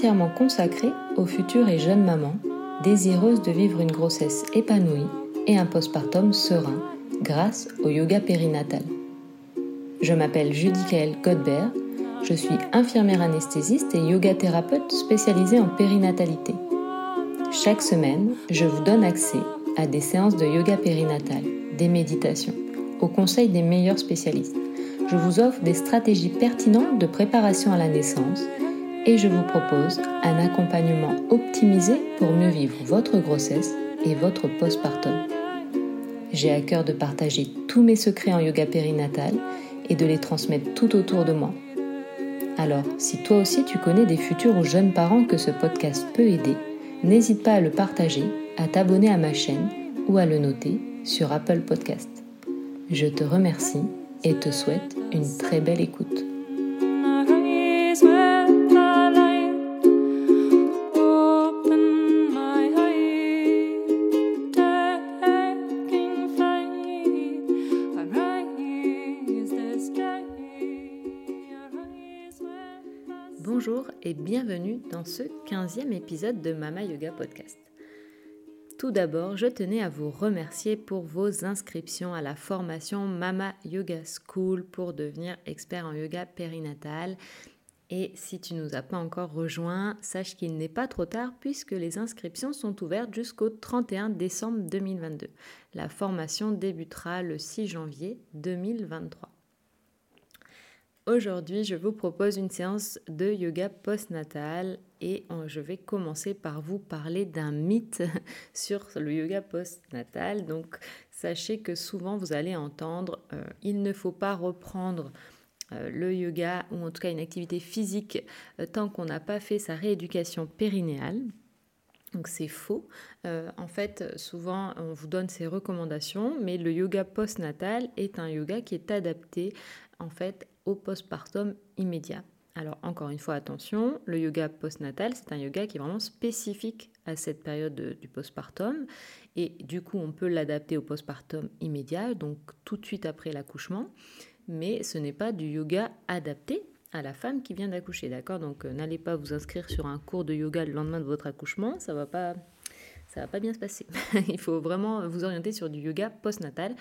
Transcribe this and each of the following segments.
entièrement consacré aux futures et jeunes mamans désireuses de vivre une grossesse épanouie et un postpartum serein grâce au yoga périnatal. Je m'appelle Judy-Kael Godbert, je suis infirmière anesthésiste et yoga thérapeute spécialisée en périnatalité. Chaque semaine, je vous donne accès à des séances de yoga périnatal, des méditations, au conseil des meilleurs spécialistes je vous offre des stratégies pertinentes de préparation à la naissance et je vous propose un accompagnement optimisé pour mieux vivre votre grossesse et votre postpartum. J'ai à cœur de partager tous mes secrets en yoga périnatal et de les transmettre tout autour de moi. Alors, si toi aussi tu connais des futurs ou jeunes parents que ce podcast peut aider, n'hésite pas à le partager, à t'abonner à ma chaîne ou à le noter sur Apple Podcast. Je te remercie et te souhaite une très belle écoute. Ce 15e épisode de Mama Yoga Podcast. Tout d'abord, je tenais à vous remercier pour vos inscriptions à la formation Mama Yoga School pour devenir expert en yoga périnatal. Et si tu ne nous as pas encore rejoint, sache qu'il n'est pas trop tard puisque les inscriptions sont ouvertes jusqu'au 31 décembre 2022. La formation débutera le 6 janvier 2023. Aujourd'hui, je vous propose une séance de yoga postnatal et je vais commencer par vous parler d'un mythe sur le yoga postnatal. Donc, sachez que souvent vous allez entendre euh, il ne faut pas reprendre euh, le yoga ou en tout cas une activité physique euh, tant qu'on n'a pas fait sa rééducation périnéale. Donc c'est faux. en fait, souvent on vous donne ces recommandations, mais le yoga postnatal est un yoga qui est adapté en fait postpartum immédiat. Alors encore une fois, attention, le yoga postnatal, c'est un yoga qui est vraiment spécifique à cette période du postpartum et du coup on peut l'adapter au postpartum immédiat, donc tout de suite après l'accouchement, mais ce n'est pas du yoga adapté à la femme qui vient d'accoucher, d'accord? Donc euh, n'allez pas vous inscrire sur un cours de yoga le lendemain de votre accouchement, ça va pas ça va pas bien se passer. Il faut vraiment vous orienter sur du yoga postnatal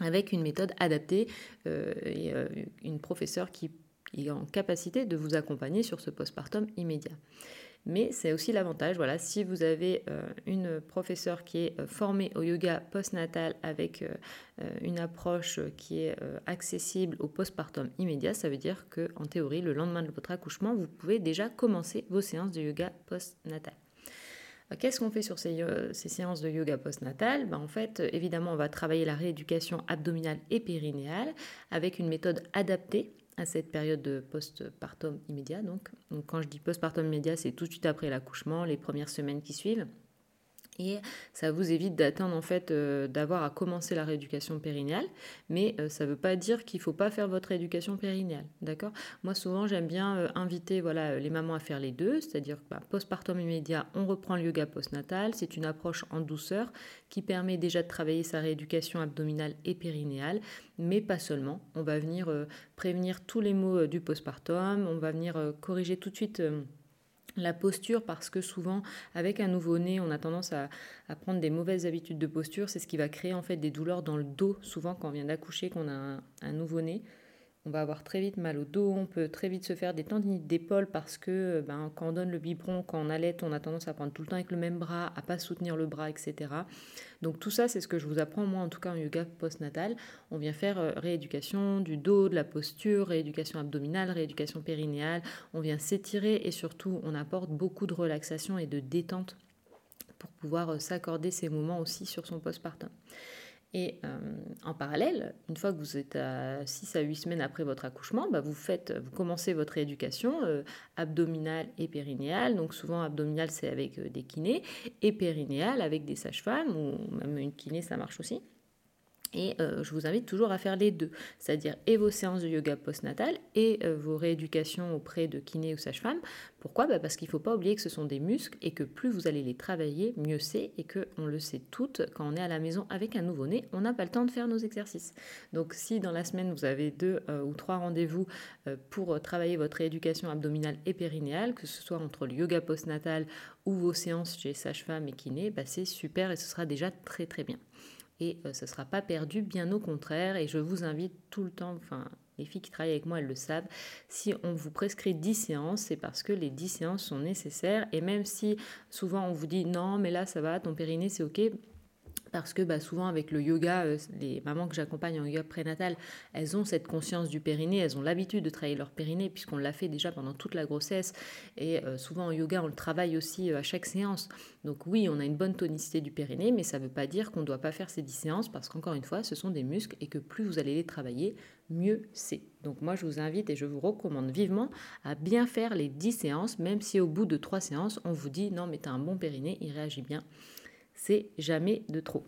avec une méthode adaptée euh, et euh, une professeure qui est en capacité de vous accompagner sur ce postpartum immédiat. Mais c'est aussi l'avantage, voilà, si vous avez euh, une professeure qui est formée au yoga postnatal avec une approche qui est accessible au postpartum immédiat, ça veut dire que en théorie, le lendemain de votre accouchement, vous pouvez déjà commencer vos séances de yoga postnatal. Qu'est-ce qu'on fait sur ces, euh, séances de yoga postnatal? Ben, En fait, évidemment, on va travailler la rééducation abdominale et périnéale avec une méthode adaptée à cette période de postpartum immédiat. Donc quand je dis postpartum immédiat, c'est tout de suite après l'accouchement, les premières semaines qui suivent. Et ça vous évite d'attendre en fait euh, d'avoir à commencer la rééducation périnéale, mais euh, ça ne veut pas dire qu'il ne faut pas faire votre rééducation périnéale, d'accord? Moi souvent j'aime bien euh, inviter voilà les mamans à faire les deux, c'est-à-dire bah, postpartum immédiat, on reprend le yoga postnatal, c'est une approche en douceur qui permet déjà de travailler sa rééducation abdominale et périnéale, mais pas seulement. On va venir prévenir tous les maux du postpartum, on va venir corriger tout de suite la posture, parce que souvent, avec un nouveau-né, on a tendance à, prendre des mauvaises habitudes de posture. C'est ce qui va créer en fait des douleurs dans le dos, souvent quand on vient d'accoucher, qu'on a un nouveau-né on va avoir très vite mal au dos, on peut très vite se faire des tendinites d'épaule parce que ben, quand on donne le biberon, quand on allait, on a tendance à prendre tout le temps avec le même bras, à pas soutenir le bras, etc. Donc tout ça, c'est ce que je vous apprends moi en tout cas en yoga postnatal. On vient faire euh, rééducation du dos, de la posture, rééducation abdominale, rééducation périnéale. On vient s'étirer et surtout on apporte beaucoup de relaxation et de détente pour pouvoir euh, s'accorder ces moments aussi sur son postpartum. Et euh, en parallèle, une fois que vous êtes à 6 à 8 semaines après votre accouchement, bah, vous, faites, vous commencez votre rééducation euh, abdominale et périnéale. Donc souvent abdominale c'est avec euh, des kinés et périnéale avec des sages-femmes ou même une kiné ça marche aussi. Et euh, je vous invite toujours à faire les deux, c'est-à-dire et vos séances de yoga postnatal et euh, vos rééducations auprès de kiné ou sage-femme. Pourquoi? Bah, Parce qu'il ne faut pas oublier que ce sont des muscles et que plus vous allez les travailler, mieux c'est et que on le sait toutes, quand on est à la maison avec un nouveau-né, on n'a pas le temps de faire nos exercices. Donc si dans la semaine vous avez deux euh, ou trois rendez-vous pour travailler votre rééducation abdominale et périnéale, que ce soit entre le yoga postnatal ou vos séances chez sage-femme et kiné, bah, c'est super et ce sera déjà très très bien et euh, ce ne sera pas perdu, bien au contraire. Et je vous invite tout le temps, enfin les filles qui travaillent avec moi, elles le savent, si on vous prescrit 10 séances, c'est parce que les 10 séances sont nécessaires. Et même si souvent on vous dit non, mais là ça va, ton périnée c'est ok, parce que bah, souvent avec le yoga, euh, les mamans que j'accompagne en yoga prénatal, elles ont cette conscience du périnée, elles ont l'habitude de travailler leur périnée puisqu'on l'a fait déjà pendant toute la grossesse et euh, souvent en yoga on le travaille aussi euh, à chaque séance. Donc oui, on a une bonne tonicité du périnée, mais ça ne veut pas dire qu'on ne doit pas faire ces 10 séances parce qu'encore une fois, ce sont des muscles et que plus vous allez les travailler, mieux c'est. Donc moi je vous invite et je vous recommande vivement à bien faire les 10 séances, même si au bout de 3 séances on vous dit non mais tu as un bon périnée, il réagit bien c'est jamais de trop.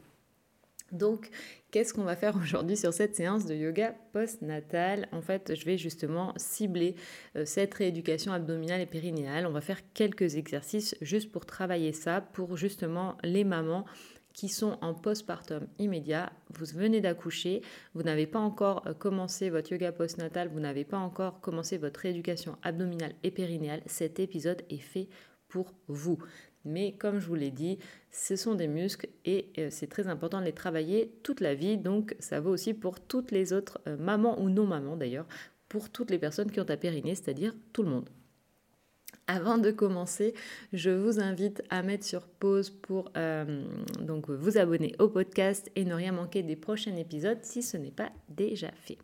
Donc, qu'est-ce qu'on va faire aujourd'hui sur cette séance de yoga post-natal? En fait, je vais justement cibler euh, cette rééducation abdominale et périnéale. On va faire quelques exercices juste pour travailler ça, pour justement les mamans qui sont en postpartum immédiat. Vous venez d'accoucher, vous n'avez pas encore euh, commencé votre yoga post-natal, vous n'avez pas encore commencé votre rééducation abdominale et périnéale. Cet épisode est fait pour vous. Mais comme je vous l'ai dit, ce sont des muscles et euh, c'est très important de les travailler toute la vie. Donc ça vaut aussi pour toutes les autres euh, mamans ou non mamans d'ailleurs, pour toutes les personnes qui ont un périnée, c'est-à-dire tout le monde. Avant de commencer, je vous invite à mettre sur pause pour euh, donc vous abonner au podcast et ne rien manquer des prochains épisodes si ce n'est pas déjà fait.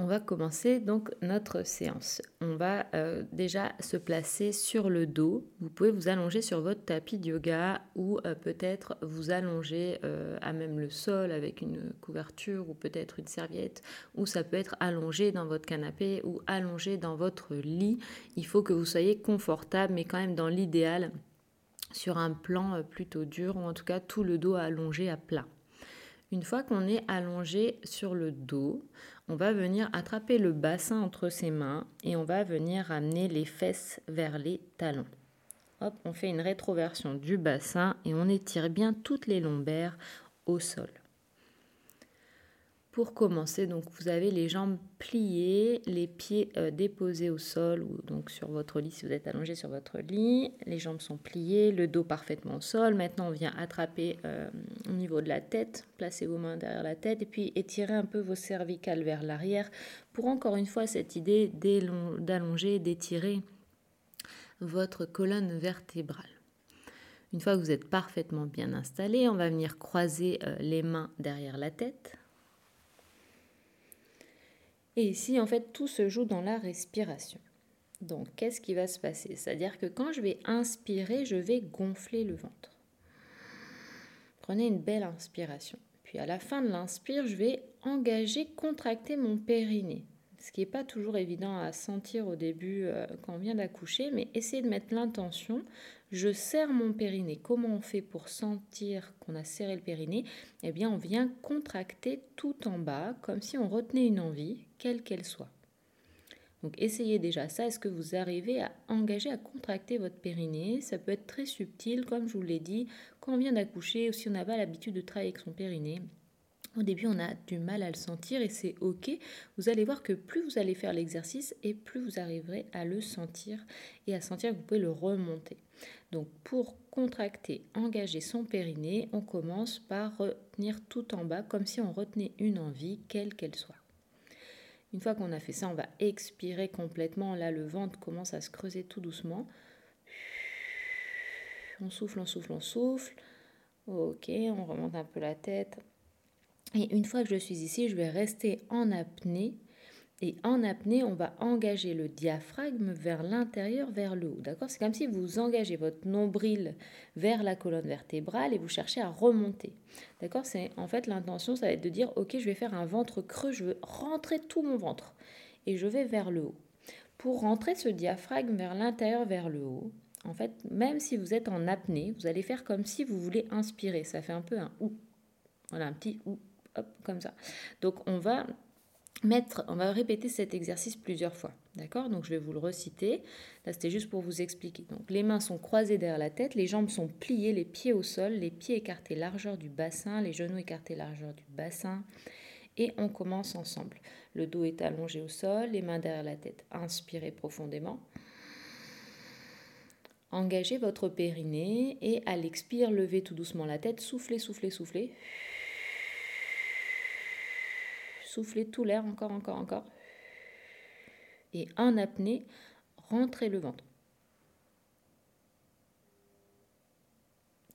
On va commencer donc notre séance. On va euh, déjà se placer sur le dos. Vous pouvez vous allonger sur votre tapis de yoga ou euh, peut-être vous allonger euh, à même le sol avec une couverture ou peut-être une serviette ou ça peut être allongé dans votre canapé ou allongé dans votre lit. Il faut que vous soyez confortable mais quand même dans l'idéal sur un plan plutôt dur ou en tout cas tout le dos allongé à plat. Une fois qu'on est allongé sur le dos, on va venir attraper le bassin entre ses mains et on va venir amener les fesses vers les talons. On fait une rétroversion du bassin et on étire bien toutes les lombaires au sol. Pour commencer, donc vous avez les jambes pliées, les pieds euh, déposés au sol ou donc sur votre lit si vous êtes allongé sur votre lit. Les jambes sont pliées, le dos parfaitement au sol. Maintenant, on vient attraper euh, au niveau de la tête, placez vos mains derrière la tête et puis étirez un peu vos cervicales vers l'arrière pour encore une fois cette idée d'allonger, d'étirer votre colonne vertébrale. Une fois que vous êtes parfaitement bien installé, on va venir croiser euh, les mains derrière la tête et ici, en fait, tout se joue dans la respiration. Donc, qu'est-ce qui va se passer? C'est-à-dire que quand je vais inspirer, je vais gonfler le ventre. Prenez une belle inspiration. Puis à la fin de l'inspire, je vais engager, contracter mon périnée. Ce qui n'est pas toujours évident à sentir au début euh, quand on vient d'accoucher, mais essayez de mettre l'intention je serre mon périnée. Comment on fait pour sentir qu'on a serré le périnée? Eh bien, on vient contracter tout en bas, comme si on retenait une envie, quelle qu'elle soit. Donc essayez déjà ça. Est-ce que vous arrivez à engager, à contracter votre périnée? Ça peut être très subtil, comme je vous l'ai dit, quand on vient d'accoucher ou si on n'a pas l'habitude de travailler avec son périnée. Au début, on a du mal à le sentir et c'est OK. Vous allez voir que plus vous allez faire l'exercice et plus vous arriverez à le sentir et à sentir que vous pouvez le remonter. Donc pour contracter, engager son périnée, on commence par retenir tout en bas comme si on retenait une envie, quelle qu'elle soit. Une fois qu'on a fait ça, on va expirer complètement. Là, le ventre commence à se creuser tout doucement. On souffle, on souffle, on souffle. Ok, on remonte un peu la tête. Et une fois que je suis ici, je vais rester en apnée et en apnée, on va engager le diaphragme vers l'intérieur, vers le haut. D'accord? C'est comme si vous engagez votre nombril vers la colonne vertébrale et vous cherchez à remonter. D'accord? C'est en fait l'intention, ça va être de dire OK, je vais faire un ventre creux, je veux rentrer tout mon ventre et je vais vers le haut. Pour rentrer ce diaphragme vers l'intérieur, vers le haut, En fait, même si vous êtes en apnée, vous allez faire comme si vous voulez inspirer. Ça fait un peu un ou. Voilà, un petit ou, comme ça. Donc on va mettre, on va répéter cet exercice plusieurs fois. D'accord? Donc je vais vous le reciter. Là, c'était juste pour vous expliquer. Donc les mains sont croisées derrière la tête, les jambes sont pliées, les pieds au sol, les pieds écartés largeur du bassin, les genoux écartés largeur du bassin. Et on commence ensemble. Le dos est allongé au sol, les mains derrière la tête. Inspirez profondément. Engagez votre périnée et à l'expire, levez tout doucement la tête. Soufflez, soufflez, soufflez. Soufflez tout l'air, encore, encore, encore. Et en apnée, rentrez le ventre.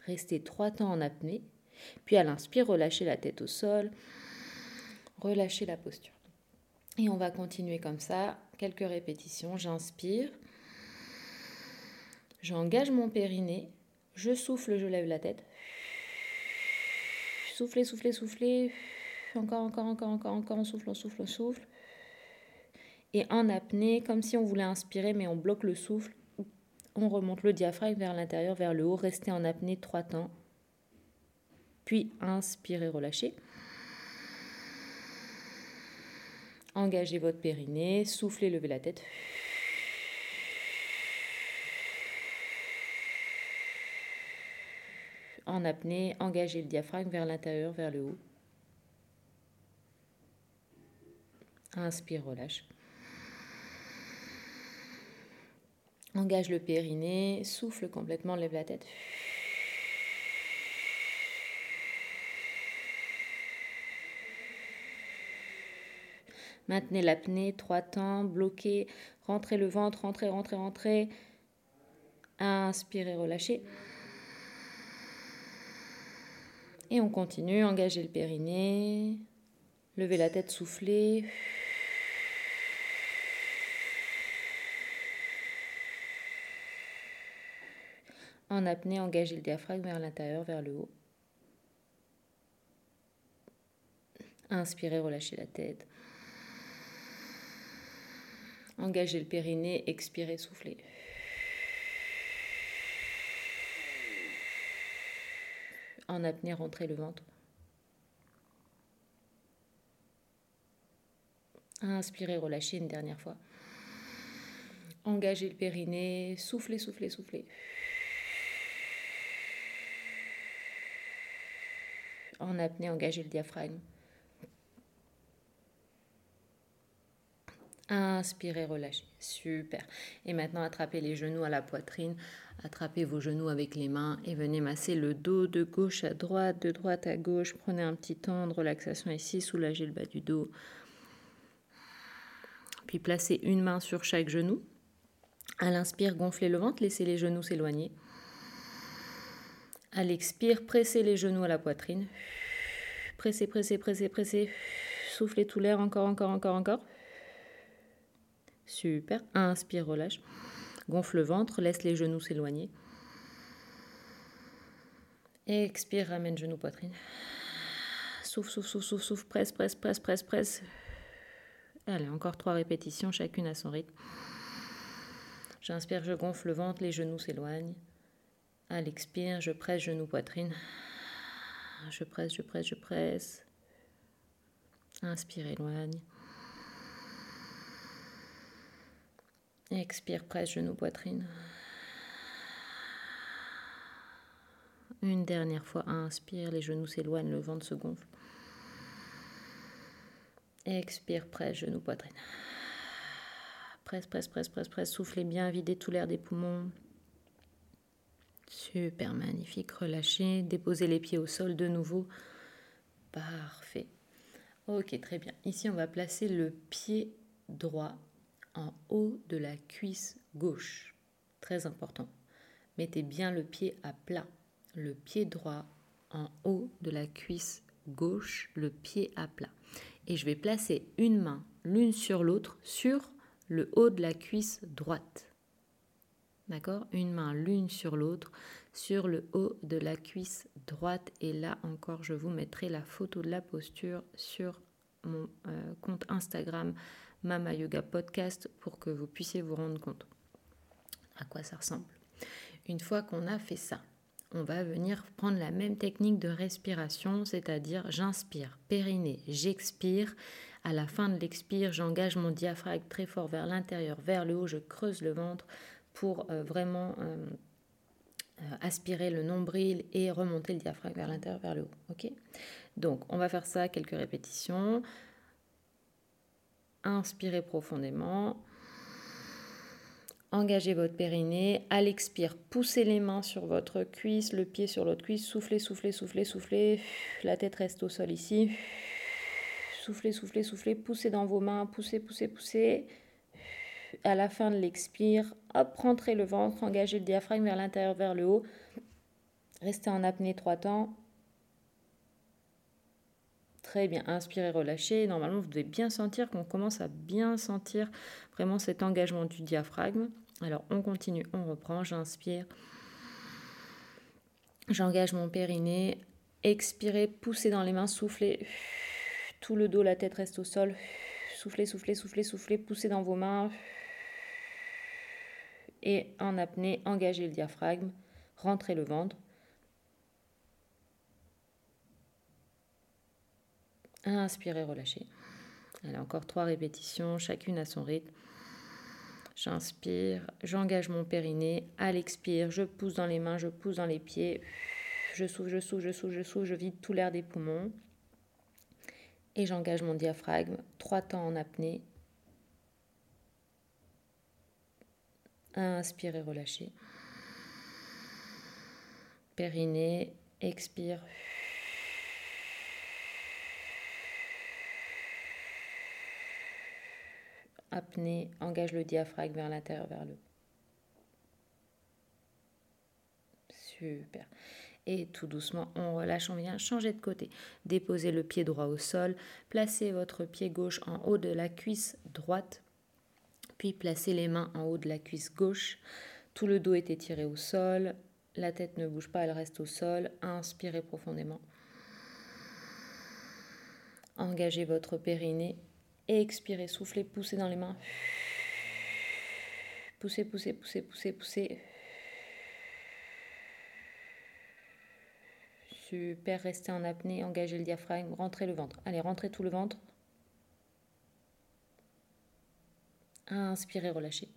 Restez trois temps en apnée. Puis à l'inspire, relâchez la tête au sol. Relâchez la posture. Et on va continuer comme ça. Quelques répétitions. J'inspire. J'engage mon périnée. Je souffle, je lève la tête. Soufflez, soufflez, soufflez. Encore, encore, encore, encore, encore. On souffle, on souffle, on souffle. Et en apnée, comme si on voulait inspirer, mais on bloque le souffle. On remonte le diaphragme vers l'intérieur, vers le haut. Restez en apnée trois temps. Puis inspirez, relâchez. Engagez votre périnée, soufflez, levez la tête. En apnée, engagez le diaphragme vers l'intérieur, vers le haut. Inspire, relâche. Engage le périnée, souffle complètement, lève la tête. Maintenez l'apnée, trois temps, bloquez, rentrez le ventre, rentrez, rentrez, rentrez. Inspirez, relâchez. Et on continue, engagez le périnée, levez la tête, soufflez. En apnée, engagez le diaphragme vers l'intérieur, vers le haut. Inspirez, relâchez la tête. Engagez le périnée, expirez, soufflez. En apnée, rentrez le ventre. Inspirez, relâchez une dernière fois. Engagez le périnée, soufflez, soufflez, soufflez. En apnée, engagez le diaphragme. Inspirez, relâchez. Super. Et maintenant, attrapez les genoux à la poitrine. Attrapez vos genoux avec les mains et venez masser le dos de gauche à droite, de droite à gauche. Prenez un petit temps de relaxation ici, soulagez le bas du dos. Puis placez une main sur chaque genou. À l'inspire, gonflez le ventre, laissez les genoux s'éloigner. À l'expire, pressez les genoux à la poitrine. Pressez, pressez, pressez, pressez. Soufflez tout l'air, encore, encore, encore, encore. Super. Inspire, relâche. Gonfle le ventre, laisse les genoux s'éloigner. Expire, ramène genou, poitrine. Souffle, souffle, souffle, souffle, souffle, presse, presse, presse, presse, presse. Allez, encore trois répétitions, chacune à son rythme. J'inspire, je gonfle le ventre, les genoux s'éloignent. À l'expire, je presse genou, poitrine. Je presse, je presse, je presse. Inspire, éloigne. Expire, presse, genou, poitrine. Une dernière fois, inspire, les genoux s'éloignent, le ventre se gonfle. Expire, presse, genou, poitrine. Presse, presse, presse, presse, presse. Soufflez bien, videz tout l'air des poumons. Super, magnifique. Relâchez, déposez les pieds au sol de nouveau. Parfait. Ok, très bien. Ici, on va placer le pied droit en haut de la cuisse gauche. Très important. Mettez bien le pied à plat. Le pied droit en haut de la cuisse gauche, le pied à plat. Et je vais placer une main l'une sur l'autre sur le haut de la cuisse droite. D'accord? Une main l'une sur l'autre sur le haut de la cuisse droite. Et là encore, je vous mettrai la photo de la posture sur mon euh, compte Instagram Mama Yoga Podcast pour que vous puissiez vous rendre compte à quoi ça ressemble. Une fois qu'on a fait ça, on va venir prendre la même technique de respiration, c'est-à-dire j'inspire, périnée, j'expire. À la fin de l'expire, j'engage mon diaphragme très fort vers l'intérieur, vers le haut, je creuse le ventre pour euh, vraiment euh, euh, aspirer le nombril et remonter le diaphragme vers l'intérieur, vers le haut. Ok? Donc, on va faire ça quelques répétitions. Inspirez profondément. Engagez votre périnée. À l'expire, poussez les mains sur votre cuisse, le pied sur l'autre cuisse. Soufflez, soufflez, soufflez, soufflez. La tête reste au sol ici. Soufflez, soufflez, soufflez. Poussez dans vos mains. Poussez, poussez, poussez. À la fin de l'expire, hop, rentrez le ventre. Engagez le diaphragme vers l'intérieur, vers le haut. Restez en apnée trois temps. Très bien, inspirez, relâchez. Normalement, vous devez bien sentir qu'on commence à bien sentir vraiment cet engagement du diaphragme. Alors on continue, on reprend, j'inspire. J'engage mon périnée. Expirez, poussez dans les mains, soufflez. Tout le dos, la tête reste au sol. Soufflez, soufflez, soufflez, soufflez, poussez dans vos mains. Et en apnée, engagez le diaphragme, rentrez le ventre. Inspirez, relâchez. Allez, encore trois répétitions, chacune à son rythme. J'inspire, j'engage mon périnée. À l'expire, je pousse dans les mains, je pousse dans les pieds. Je souffle, je souffle, je souffle, je souffle, je vide tout l'air des poumons. Et j'engage mon diaphragme. Trois temps en apnée. Inspire et relâchez. Périnée, expire. apnée, engage le diaphragme vers l'intérieur, vers le Super. Et tout doucement, on relâche, on vient changer de côté. Déposez le pied droit au sol, placez votre pied gauche en haut de la cuisse droite, placez les mains en haut de la cuisse gauche. Tout le dos est étiré au sol, la tête ne bouge pas, elle reste au sol. Inspirez profondément. Engagez votre périnée expirez, soufflez, poussez dans les mains. Poussez, poussez, poussez, poussez, poussez. Super, restez en apnée, engagez le diaphragme, rentrez le ventre. Allez, rentrez tout le ventre. Inspirez, relâchez.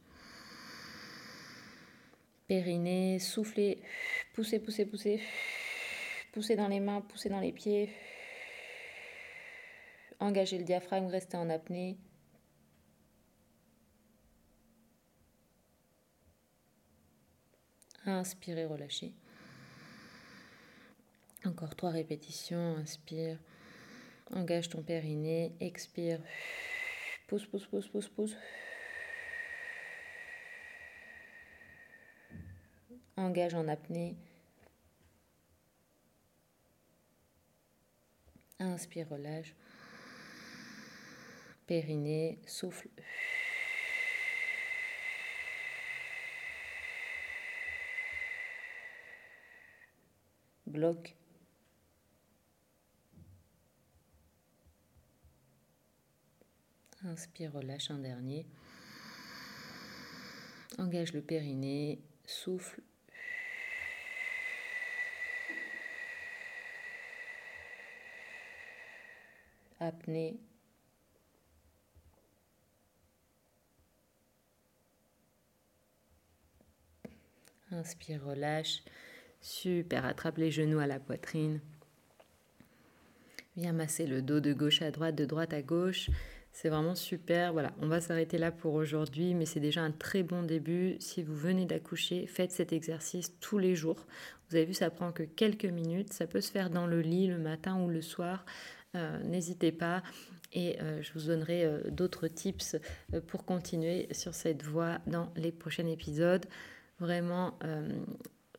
Périnée, soufflez, poussez, poussez, poussez. Poussez dans les mains, poussez dans les pieds. Engagez le diaphragme, restez en apnée. Inspirez, relâchez. Encore trois répétitions. Inspire. Engage ton périnée. Expire. Pousse, pousse, pousse, pousse, pousse. Engage en apnée. Inspire, relâche périnée, souffle. Bloc. Inspire, relâche un dernier. Engage le périnée, souffle. Apnée, Inspire, relâche. Super, attrape les genoux à la poitrine. Viens masser le dos de gauche à droite, de droite à gauche. C'est vraiment super. Voilà, on va s'arrêter là pour aujourd'hui, mais c'est déjà un très bon début. Si vous venez d'accoucher, faites cet exercice tous les jours. Vous avez vu, ça prend que quelques minutes. Ça peut se faire dans le lit le matin ou le soir. Euh, n'hésitez pas et euh, je vous donnerai euh, d'autres tips pour continuer sur cette voie dans les prochains épisodes. Vraiment,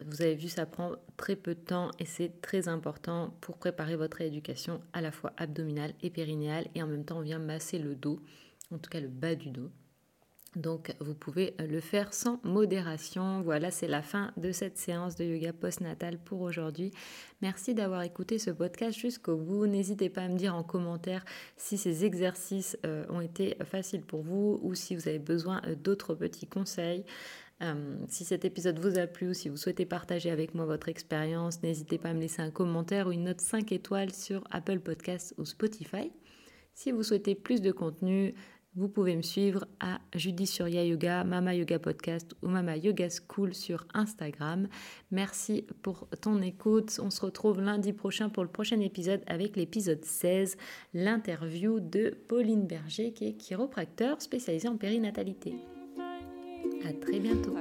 vous avez vu, ça prend très peu de temps et c'est très important pour préparer votre rééducation à la fois abdominale et périnéale et en même temps on vient masser le dos, en tout cas le bas du dos. Donc vous pouvez le faire sans modération. Voilà, c'est la fin de cette séance de yoga post-natal pour aujourd'hui. Merci d'avoir écouté ce podcast jusqu'au bout. N'hésitez pas à me dire en commentaire si ces exercices euh, ont été faciles pour vous ou si vous avez besoin euh, d'autres petits conseils. Euh, si cet épisode vous a plu ou si vous souhaitez partager avec moi votre expérience, n'hésitez pas à me laisser un commentaire ou une note 5 étoiles sur Apple Podcasts ou Spotify. Si vous souhaitez plus de contenu, vous pouvez me suivre à Judy Surya Yoga, Mama Yoga Podcast ou Mama Yoga School sur Instagram. Merci pour ton écoute. On se retrouve lundi prochain pour le prochain épisode avec l'épisode 16, l'interview de Pauline Berger qui est chiropracteur spécialisée en périnatalité. À très bientôt.